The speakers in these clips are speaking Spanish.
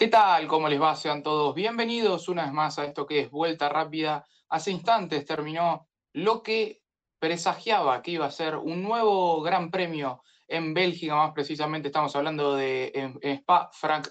¿Qué tal? ¿Cómo les va? Sean todos bienvenidos una vez más a esto que es Vuelta Rápida. Hace instantes terminó lo que presagiaba que iba a ser un nuevo gran premio en Bélgica, más precisamente estamos hablando de Spa Frank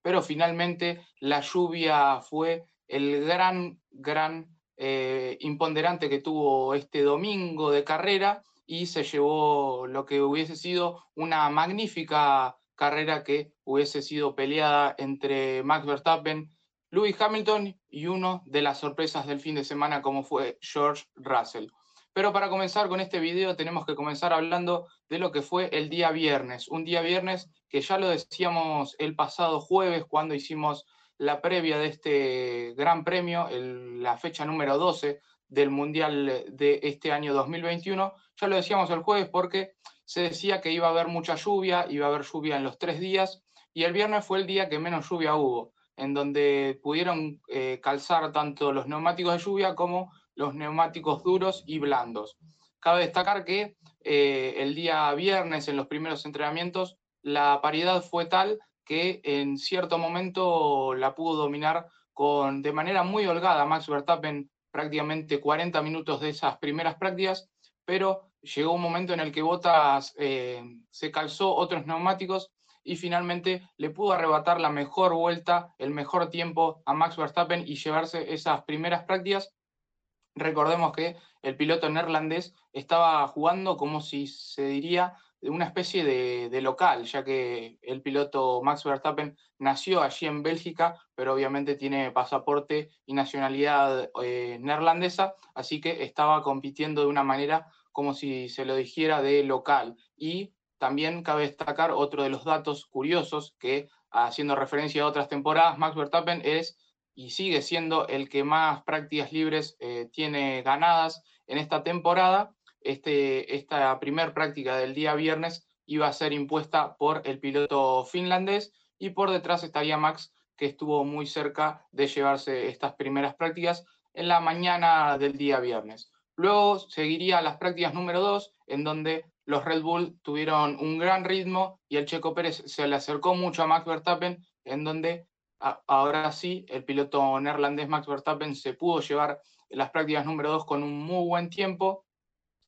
pero finalmente la lluvia fue el gran, gran eh, imponderante que tuvo este domingo de carrera y se llevó lo que hubiese sido una magnífica carrera que hubiese sido peleada entre Max Verstappen, Lewis Hamilton y uno de las sorpresas del fin de semana como fue George Russell. Pero para comenzar con este video tenemos que comenzar hablando de lo que fue el día viernes. Un día viernes que ya lo decíamos el pasado jueves cuando hicimos la previa de este gran premio, la fecha número 12 del Mundial de este año 2021. Ya lo decíamos el jueves porque se decía que iba a haber mucha lluvia, iba a haber lluvia en los tres días, y el viernes fue el día que menos lluvia hubo, en donde pudieron eh, calzar tanto los neumáticos de lluvia como los neumáticos duros y blandos. Cabe destacar que eh, el día viernes, en los primeros entrenamientos, la paridad fue tal que en cierto momento la pudo dominar con, de manera muy holgada Max Verstappen prácticamente 40 minutos de esas primeras prácticas, pero llegó un momento en el que Bottas eh, se calzó otros neumáticos y finalmente le pudo arrebatar la mejor vuelta, el mejor tiempo a Max Verstappen y llevarse esas primeras prácticas. Recordemos que el piloto neerlandés estaba jugando como si se diría de una especie de, local, ya que el piloto Max Verstappen nació allí en Bélgica, pero obviamente tiene pasaporte y nacionalidad eh, neerlandesa, así que estaba compitiendo de una manera como si se lo dijera de local. Y también cabe destacar otro de los datos curiosos que, haciendo referencia a otras temporadas, Max Verstappen es y sigue siendo el que más prácticas libres eh, tiene ganadas en esta temporada. Este, esta primer práctica del día viernes iba a ser impuesta por el piloto finlandés y por detrás estaría Max, que estuvo muy cerca de llevarse estas primeras prácticas en la mañana del día viernes. Luego seguiría las prácticas número 2, en donde los Red Bull tuvieron un gran ritmo y el Checo Pérez se le acercó mucho a Max Verstappen, en donde ahora sí el piloto neerlandés Max Verstappen se pudo llevar las prácticas número 2 con un muy buen tiempo.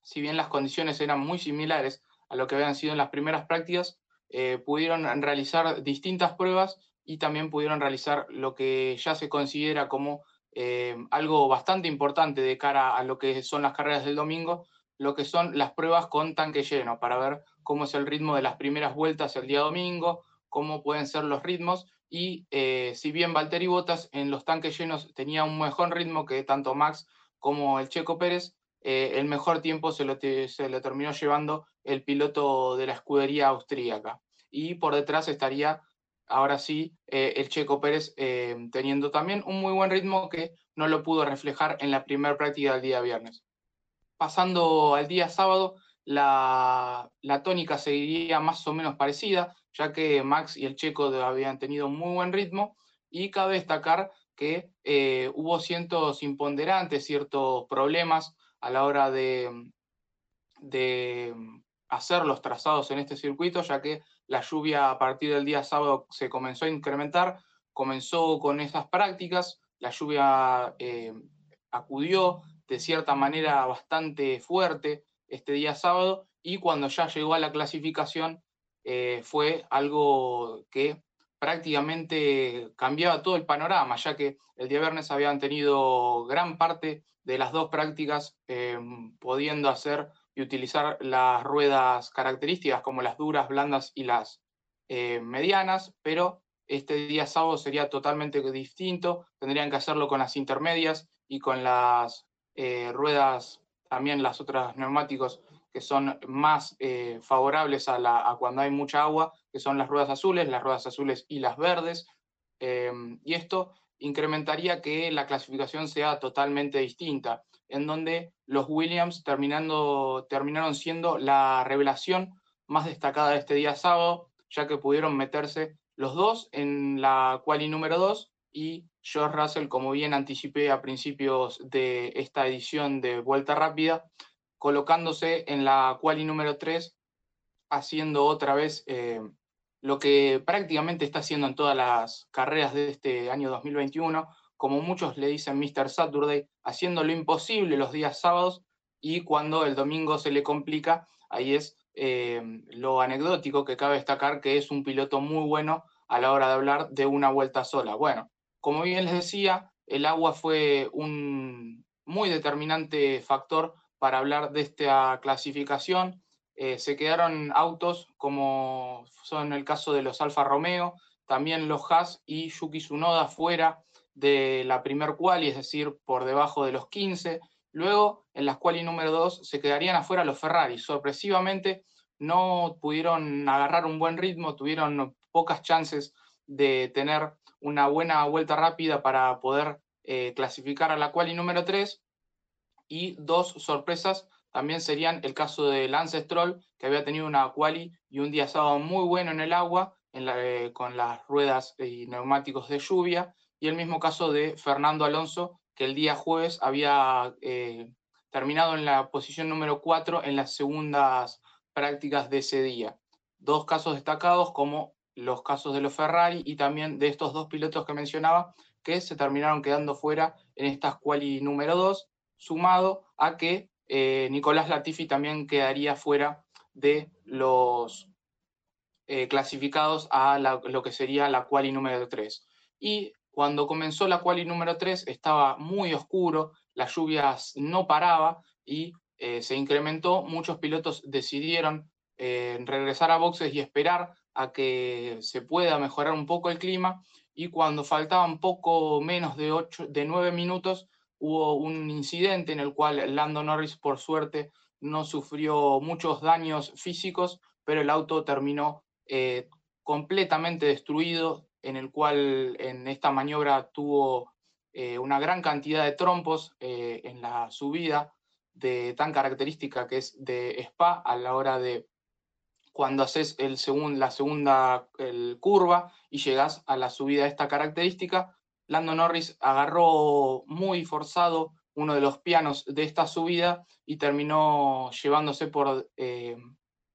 Si bien las condiciones eran muy similares a lo que habían sido en las primeras prácticas, eh, pudieron realizar distintas pruebas y también pudieron realizar lo que ya se considera como eh, algo bastante importante de cara a lo que son las carreras del domingo, lo que son las pruebas con tanque lleno, para ver cómo es el ritmo de las primeras vueltas el día domingo, cómo pueden ser los ritmos, y eh, si bien Valtteri Bottas en los tanques llenos tenía un mejor ritmo que tanto Max como el Checo Pérez, eh, el mejor tiempo se lo, se lo terminó llevando el piloto de la escudería austríaca. Y por detrás estaría ahora sí eh, el Checo Pérez eh, teniendo también un muy buen ritmo que no lo pudo reflejar en la primera práctica del día viernes. Pasando al día sábado, la, tónica seguiría más o menos parecida, ya que Max y el Checo habían tenido un muy buen ritmo y cabe destacar que eh, hubo ciertos imponderantes, ciertos problemas a la hora de hacer los trazados en este circuito, ya que la lluvia a partir del día sábado se comenzó a incrementar, comenzó con esas prácticas, la lluvia eh, acudió de cierta manera bastante fuerte este día sábado y cuando ya llegó a la clasificación eh, fue algo que prácticamente cambiaba todo el panorama, ya que el día viernes habían tenido gran parte de las dos prácticas eh, pudiendo hacer y utilizar las ruedas características como las duras, blandas y las eh, medianas, pero este día sábado sería totalmente distinto, tendrían que hacerlo con las intermedias y con las eh, ruedas, también las otras neumáticos que son más eh, favorables a, la, a, cuando hay mucha agua, que son las ruedas azules, las ruedas azules y las verdes, y esto incrementaría que la clasificación sea totalmente distinta en donde los Williams terminando, terminaron siendo la revelación más destacada de este día sábado, ya que pudieron meterse los dos en la quali número 2 y George Russell, como bien anticipé a principios de esta edición de Vuelta Rápida, colocándose en la quali número 3, haciendo otra vez eh, lo que prácticamente está haciendo en todas las carreras de este año 2021, como muchos le dicen Mr. Saturday, haciendo lo imposible los días sábados y cuando el domingo se le complica, ahí es eh, lo anecdótico que cabe destacar que es un piloto muy bueno a la hora de hablar de una vuelta sola. Bueno, como bien les decía, el agua fue un muy determinante factor para hablar de esta clasificación. Eh, se quedaron autos como son el caso de los Alfa Romeo, también los Haas y Yuki Tsunoda fuera de la primer quali, es decir, por debajo de los 15. Luego, en la quali número 2, se quedarían afuera los Ferrari. Sorpresivamente, no pudieron agarrar un buen ritmo, tuvieron pocas chances de tener una buena vuelta rápida para poder eh, clasificar a la quali número 3. Y dos sorpresas también serían el caso de Lance Stroll, que había tenido una quali y un día sábado muy bueno en el agua, eh, con las ruedas y neumáticos de lluvia, y el mismo caso de Fernando Alonso, que el día jueves había eh, terminado en la posición número 4 en las segundas prácticas de ese día. Dos casos destacados como los casos de los Ferrari y también de estos dos pilotos que mencionaba que se terminaron quedando fuera en estas quali número 2, sumado a que eh, Nicolás Latifi también quedaría fuera de los eh, clasificados a lo que sería la quali número 3. Y cuando comenzó la quali número 3 estaba muy oscuro, las lluvias no paraba y eh, se incrementó, muchos pilotos decidieron regresar a boxes y esperar a que se pueda mejorar un poco el clima y cuando faltaban poco menos de, 8, de 9 minutos hubo un incidente en el cual Lando Norris por suerte no sufrió muchos daños físicos, pero el auto terminó eh, completamente destruido, en el cual en esta maniobra tuvo eh, una gran cantidad de trompos eh, en la subida de tan característica que es de Spa a la hora de cuando haces el la segunda curva y llegas a la subida de esta característica, Lando Norris agarró muy forzado uno de los pianos de esta subida y terminó llevándose por eh,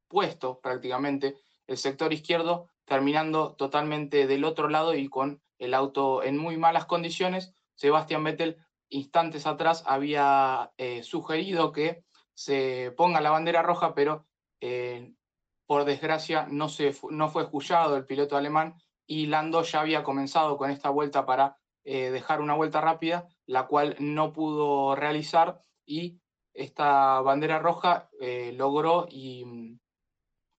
puesto prácticamente el sector izquierdo, terminando totalmente del otro lado y con el auto en muy malas condiciones. Sebastián Vettel instantes atrás había eh, sugerido que se ponga la bandera roja, pero eh, por desgracia no, se, no fue escuchado el piloto alemán y Lando ya había comenzado con esta vuelta para eh, dejar una vuelta rápida, la cual no pudo realizar y esta bandera roja eh, logró y mm,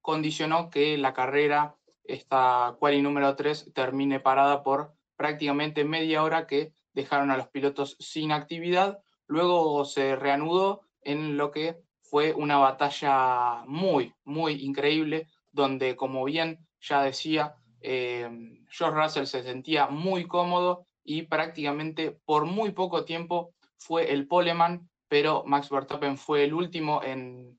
condicionó que la carrera, esta quali número 3, termine parada por prácticamente media hora que dejaron a los pilotos sin actividad. Luego se reanudó en lo que fue una batalla muy, muy increíble, donde, como bien ya decía, eh, George Russell se sentía muy cómodo y prácticamente por muy poco tiempo fue el poleman, pero Max Verstappen fue el último en,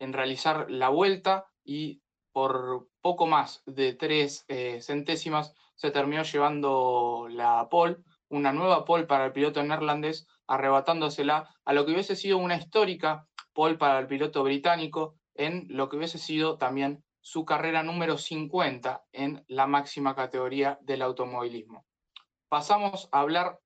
realizar la vuelta y por poco más de tres eh, centésimas se terminó llevando la pole, una nueva pole para el piloto neerlandés, arrebatándosela a lo que hubiese sido una histórica pole para el piloto británico en lo que hubiese sido también su carrera número 50 en la máxima categoría del automovilismo pasamos a hablar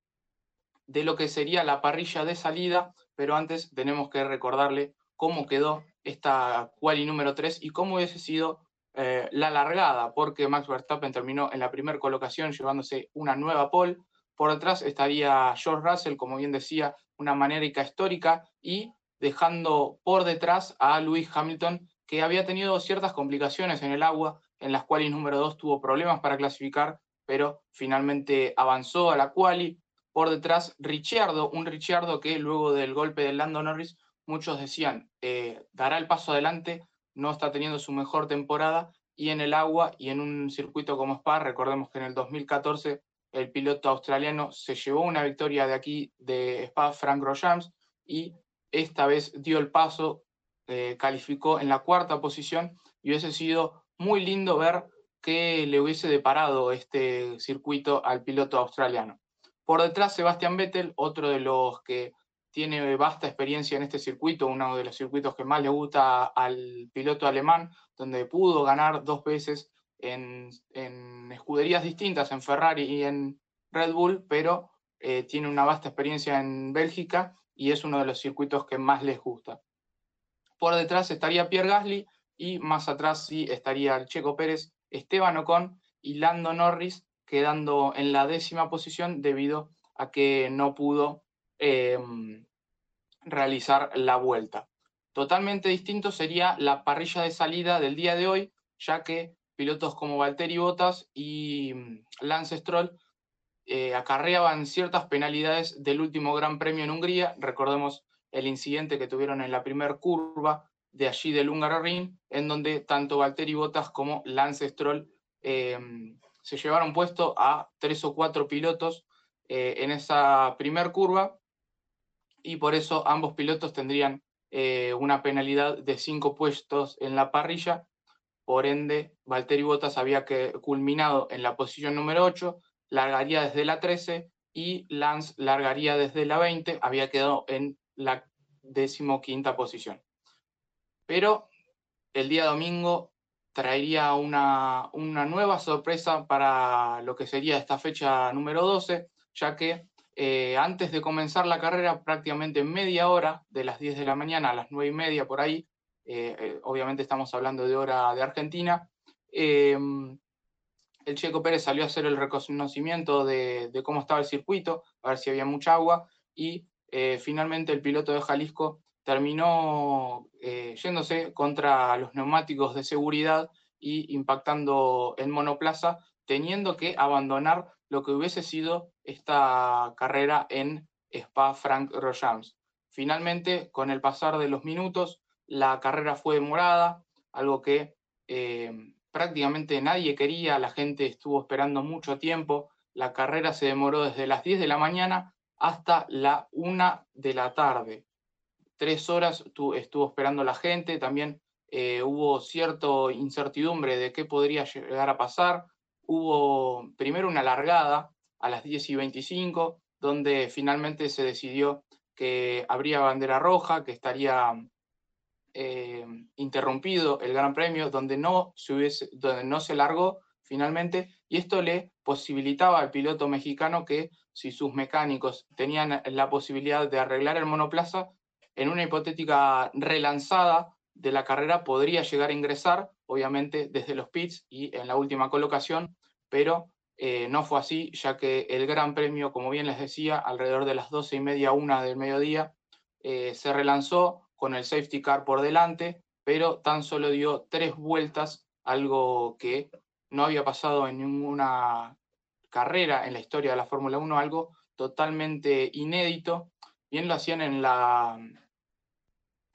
de lo que sería la parrilla de salida, pero antes tenemos que recordarle cómo quedó esta quali número 3 y cómo hubiese sido eh, la largada, porque Max Verstappen terminó en la primera colocación llevándose una nueva pole. Por detrás estaría George Russell, como bien decía, una manérica histórica, y dejando por detrás a Lewis Hamilton, que había tenido ciertas complicaciones en el agua, en las cuales número 2 tuvo problemas para clasificar pero finalmente avanzó a la quali. Por detrás, Ricciardo, un Ricciardo que luego del golpe de Lando Norris, muchos decían, eh, dará el paso adelante, no está teniendo su mejor temporada, y en el agua y en un circuito como Spa, recordemos que en el 2014 el piloto australiano se llevó una victoria de aquí de Spa, Frank Grosjean, y esta vez dio el paso, eh, calificó en la cuarta posición, y hubiese sido muy lindo ver que le hubiese deparado este circuito al piloto australiano. Por detrás, Sebastian Vettel, otro de los que tiene vasta experiencia en este circuito, uno de los circuitos que más le gusta al piloto alemán, donde pudo ganar dos veces en, escuderías distintas, en Ferrari y en Red Bull, pero eh, tiene una vasta experiencia en Bélgica y es uno de los circuitos que más les gusta. Por detrás estaría Pierre Gasly y más atrás sí estaría Checo Pérez, Esteban Ocon y Lando Norris, quedando en la décima posición debido a que no pudo em, realizar la vuelta. Totalmente distinto sería la parrilla de salida del día de hoy, ya que pilotos como Valtteri Bottas y mm, Lance Stroll eh, acarreaban ciertas penalidades del último Gran Premio en Hungría. Recordemos el incidente que tuvieron en la primera curva de allí del húngaro Ring, en donde tanto Valtteri Bottas como Lance Stroll em, se llevaron puesto a tres o cuatro pilotos eh, en esa primer curva y por eso ambos pilotos tendrían eh, una penalidad de cinco puestos en la parrilla. Por ende, Valtteri Bottas había que, culminado en la posición número 8, largaría desde la 13 y Lance largaría desde la 20, había quedado en la decimoquinta posición. Pero el día domingo traería una, una nueva sorpresa para lo que sería esta fecha número 12, ya que eh, antes de comenzar la carrera, prácticamente media hora, de las 10 de la mañana a las 9 y media por ahí, eh, eh, obviamente estamos hablando de hora de Argentina, em, el Checo Pérez salió a hacer el reconocimiento de, de, cómo estaba el circuito, a ver si había mucha agua, y finalmente el piloto de Jalisco terminó yéndose contra los neumáticos de seguridad y impactando en monoplaza, teniendo que abandonar lo que hubiese sido esta carrera en Spa-Francorchamps. Finalmente, con el pasar de los minutos, la carrera fue demorada, algo que eh, prácticamente nadie quería, la gente estuvo esperando mucho tiempo. La carrera se demoró desde las 10 de la mañana hasta la 1 de la tarde. Tres horas estuvo esperando la gente, también eh, hubo cierta incertidumbre de qué podría llegar a pasar. Hubo primero una largada a las 10 y 25, donde finalmente se decidió que habría bandera roja, que estaría eh, interrumpido el Gran Premio, donde no, se hubiese, donde no se largó finalmente, y esto le posibilitaba al piloto mexicano que si sus mecánicos tenían la posibilidad de arreglar el monoplaza, en una hipotética relanzada de la carrera podría llegar a ingresar, obviamente desde los pits y en la última colocación, pero eh, no fue así, ya que el Gran Premio, como bien les decía, alrededor de las 12 y media, una del mediodía, eh, se relanzó con el safety car por delante, pero tan solo dio tres vueltas, algo que no había pasado en ninguna carrera en la historia de la Fórmula 1, algo totalmente inédito. Bien lo hacían en la,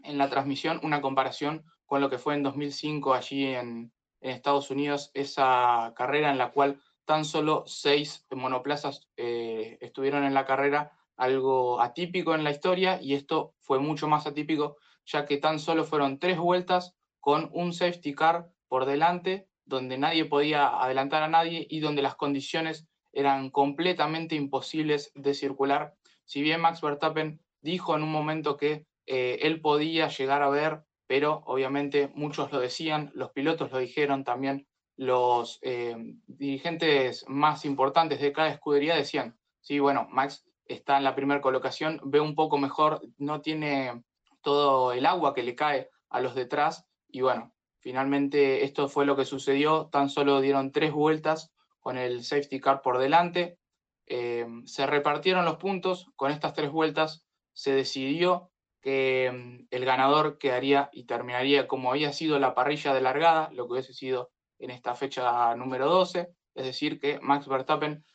en la transmisión una comparación con lo que fue en 2005 allí en, en Estados Unidos esa carrera en la cual tan solo seis monoplazas eh, estuvieron en la carrera, algo atípico en la historia, y esto fue mucho más atípico, ya que tan solo fueron tres vueltas con un safety car por delante, donde nadie podía adelantar a nadie y donde las condiciones eran completamente imposibles de circular. Si bien Max Verstappen dijo en un momento que eh, él podía llegar a ver pero obviamente muchos lo decían, los pilotos lo dijeron también, los eh, dirigentes más importantes de cada escudería decían, sí, bueno, Max está en la primera colocación, ve un poco mejor, no tiene todo el agua que le cae a los detrás y bueno, finalmente esto fue lo que sucedió, tan solo dieron tres vueltas con el safety car por delante, eh, se repartieron los puntos, con estas tres vueltas se decidió que mm, el ganador quedaría y terminaría como había sido la parrilla de largada, lo que hubiese sido en esta fecha número 12, es decir, que Max Verstappen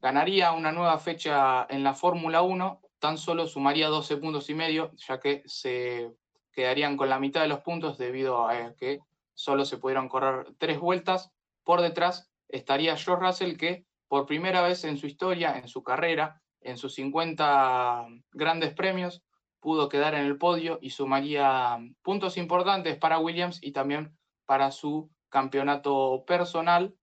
ganaría una nueva fecha en la Fórmula 1, tan solo sumaría 12 puntos y medio, ya que se quedarían con la mitad de los puntos debido a que solo se pudieron correr tres vueltas. Por detrás estaría George Russell, que por primera vez en su historia, en su carrera, en sus 50 grandes premios, pudo quedar en el podio y sumaría puntos importantes para Williams y también para su campeonato personal.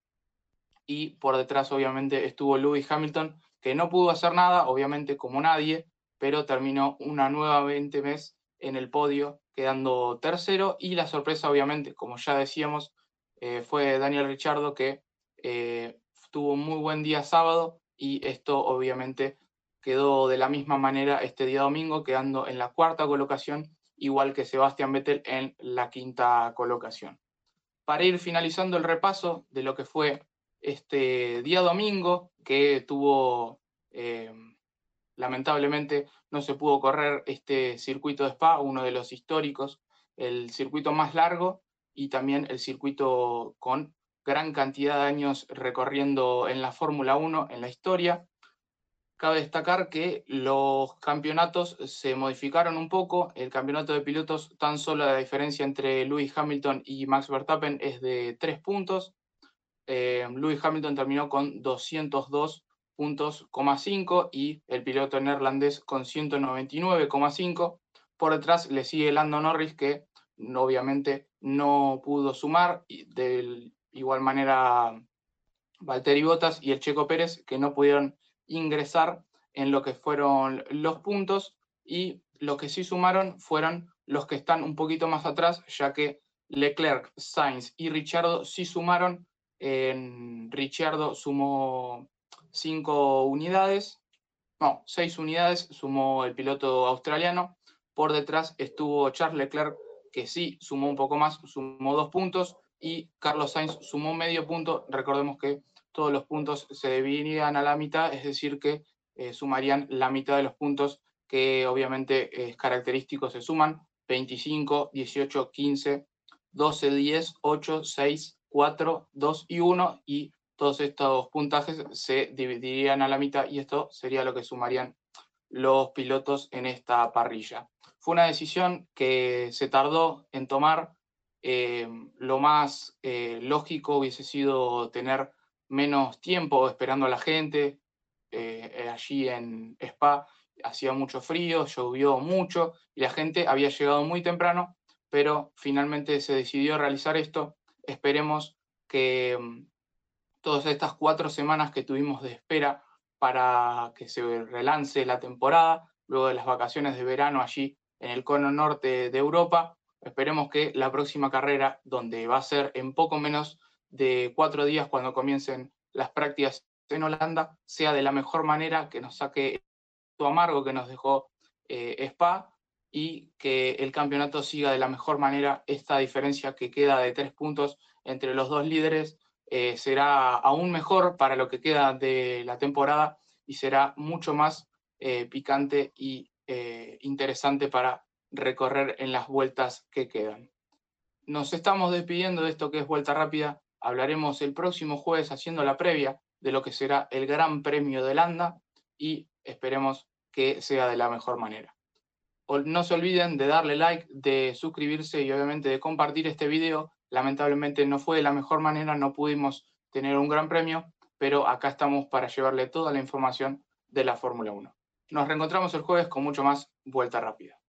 Y por detrás, obviamente, estuvo Lewis Hamilton, que no pudo hacer nada, obviamente, como nadie, pero terminó una nueva 20 mes en el podio, quedando tercero. Y la sorpresa, obviamente, como ya decíamos, eh, fue Daniel Richardo que eh, tuvo un muy buen día sábado y esto obviamente quedó de la misma manera este día domingo, quedando en la cuarta colocación, igual que Sebastián Vettel en la quinta colocación. Para ir finalizando el repaso de lo que fue este día domingo, que tuvo, eh, lamentablemente, no se pudo correr este circuito de Spa, uno de los históricos, el circuito más largo y también el circuito con gran cantidad de años recorriendo en la Fórmula 1 en la historia. Cabe destacar que los campeonatos se modificaron un poco. El campeonato de pilotos, tan solo la diferencia entre Lewis Hamilton y Max Verstappen es de tres puntos. Eh, Lewis Hamilton terminó con 202 puntos, y el piloto neerlandés con 199,5. Por detrás le sigue Lando Norris, que obviamente no pudo sumar. Y de igual manera, Valtteri Bottas y el Checo Pérez, que no pudieron ingresar en lo que fueron los puntos. Y lo que sí sumaron fueron los que están un poquito más atrás, ya que Leclerc, Sainz y Richardo sí sumaron. En Richardo sumó cinco unidades, no, seis unidades sumó el piloto australiano. Por detrás estuvo Charles Leclerc que sí sumó un poco más, sumó dos puntos, y Carlos Sainz sumó medio punto. Recordemos que todos los puntos se dividirían a la mitad, es decir, que eh, sumarían la mitad de los puntos que obviamente es característico, se suman 25, 18, 15, 12, 10, 8, 6, 4, 2 y 1 y todos estos puntajes se dividirían a la mitad y esto sería lo que sumarían los pilotos en esta parrilla. Fue una decisión que se tardó en tomar. Eh, lo más eh, lógico hubiese sido tener menos tiempo esperando a la gente. Eh, allí en Spa hacía mucho frío, llovió mucho y la gente había llegado muy temprano, pero finalmente se decidió realizar esto. Esperemos que mm, todas estas cuatro semanas que tuvimos de espera para que se relance la temporada, luego de las vacaciones de verano allí en el cono norte de Europa. Esperemos que la próxima carrera, donde va a ser en poco menos de cuatro días cuando comiencen las prácticas en Holanda, sea de la mejor manera, que nos saque tu amargo que nos dejó eh, Spa y que el campeonato siga de la mejor manera. Esta diferencia que queda de tres puntos entre los dos líderes eh, será aún mejor para lo que queda de la temporada y será mucho más eh, picante y interesante para recorrer en las vueltas que quedan. Nos estamos despidiendo de esto que es Vuelta Rápida. Hablaremos el próximo jueves haciendo la previa de lo que será el Gran Premio de Landa y esperemos que sea de la mejor manera. No se olviden de darle like, de suscribirse y obviamente de compartir este video. Lamentablemente no fue de la mejor manera, no pudimos tener un gran premio, pero acá estamos para llevarle toda la información de la Fórmula 1. Nos reencontramos el jueves con mucho más Vuelta Rápida.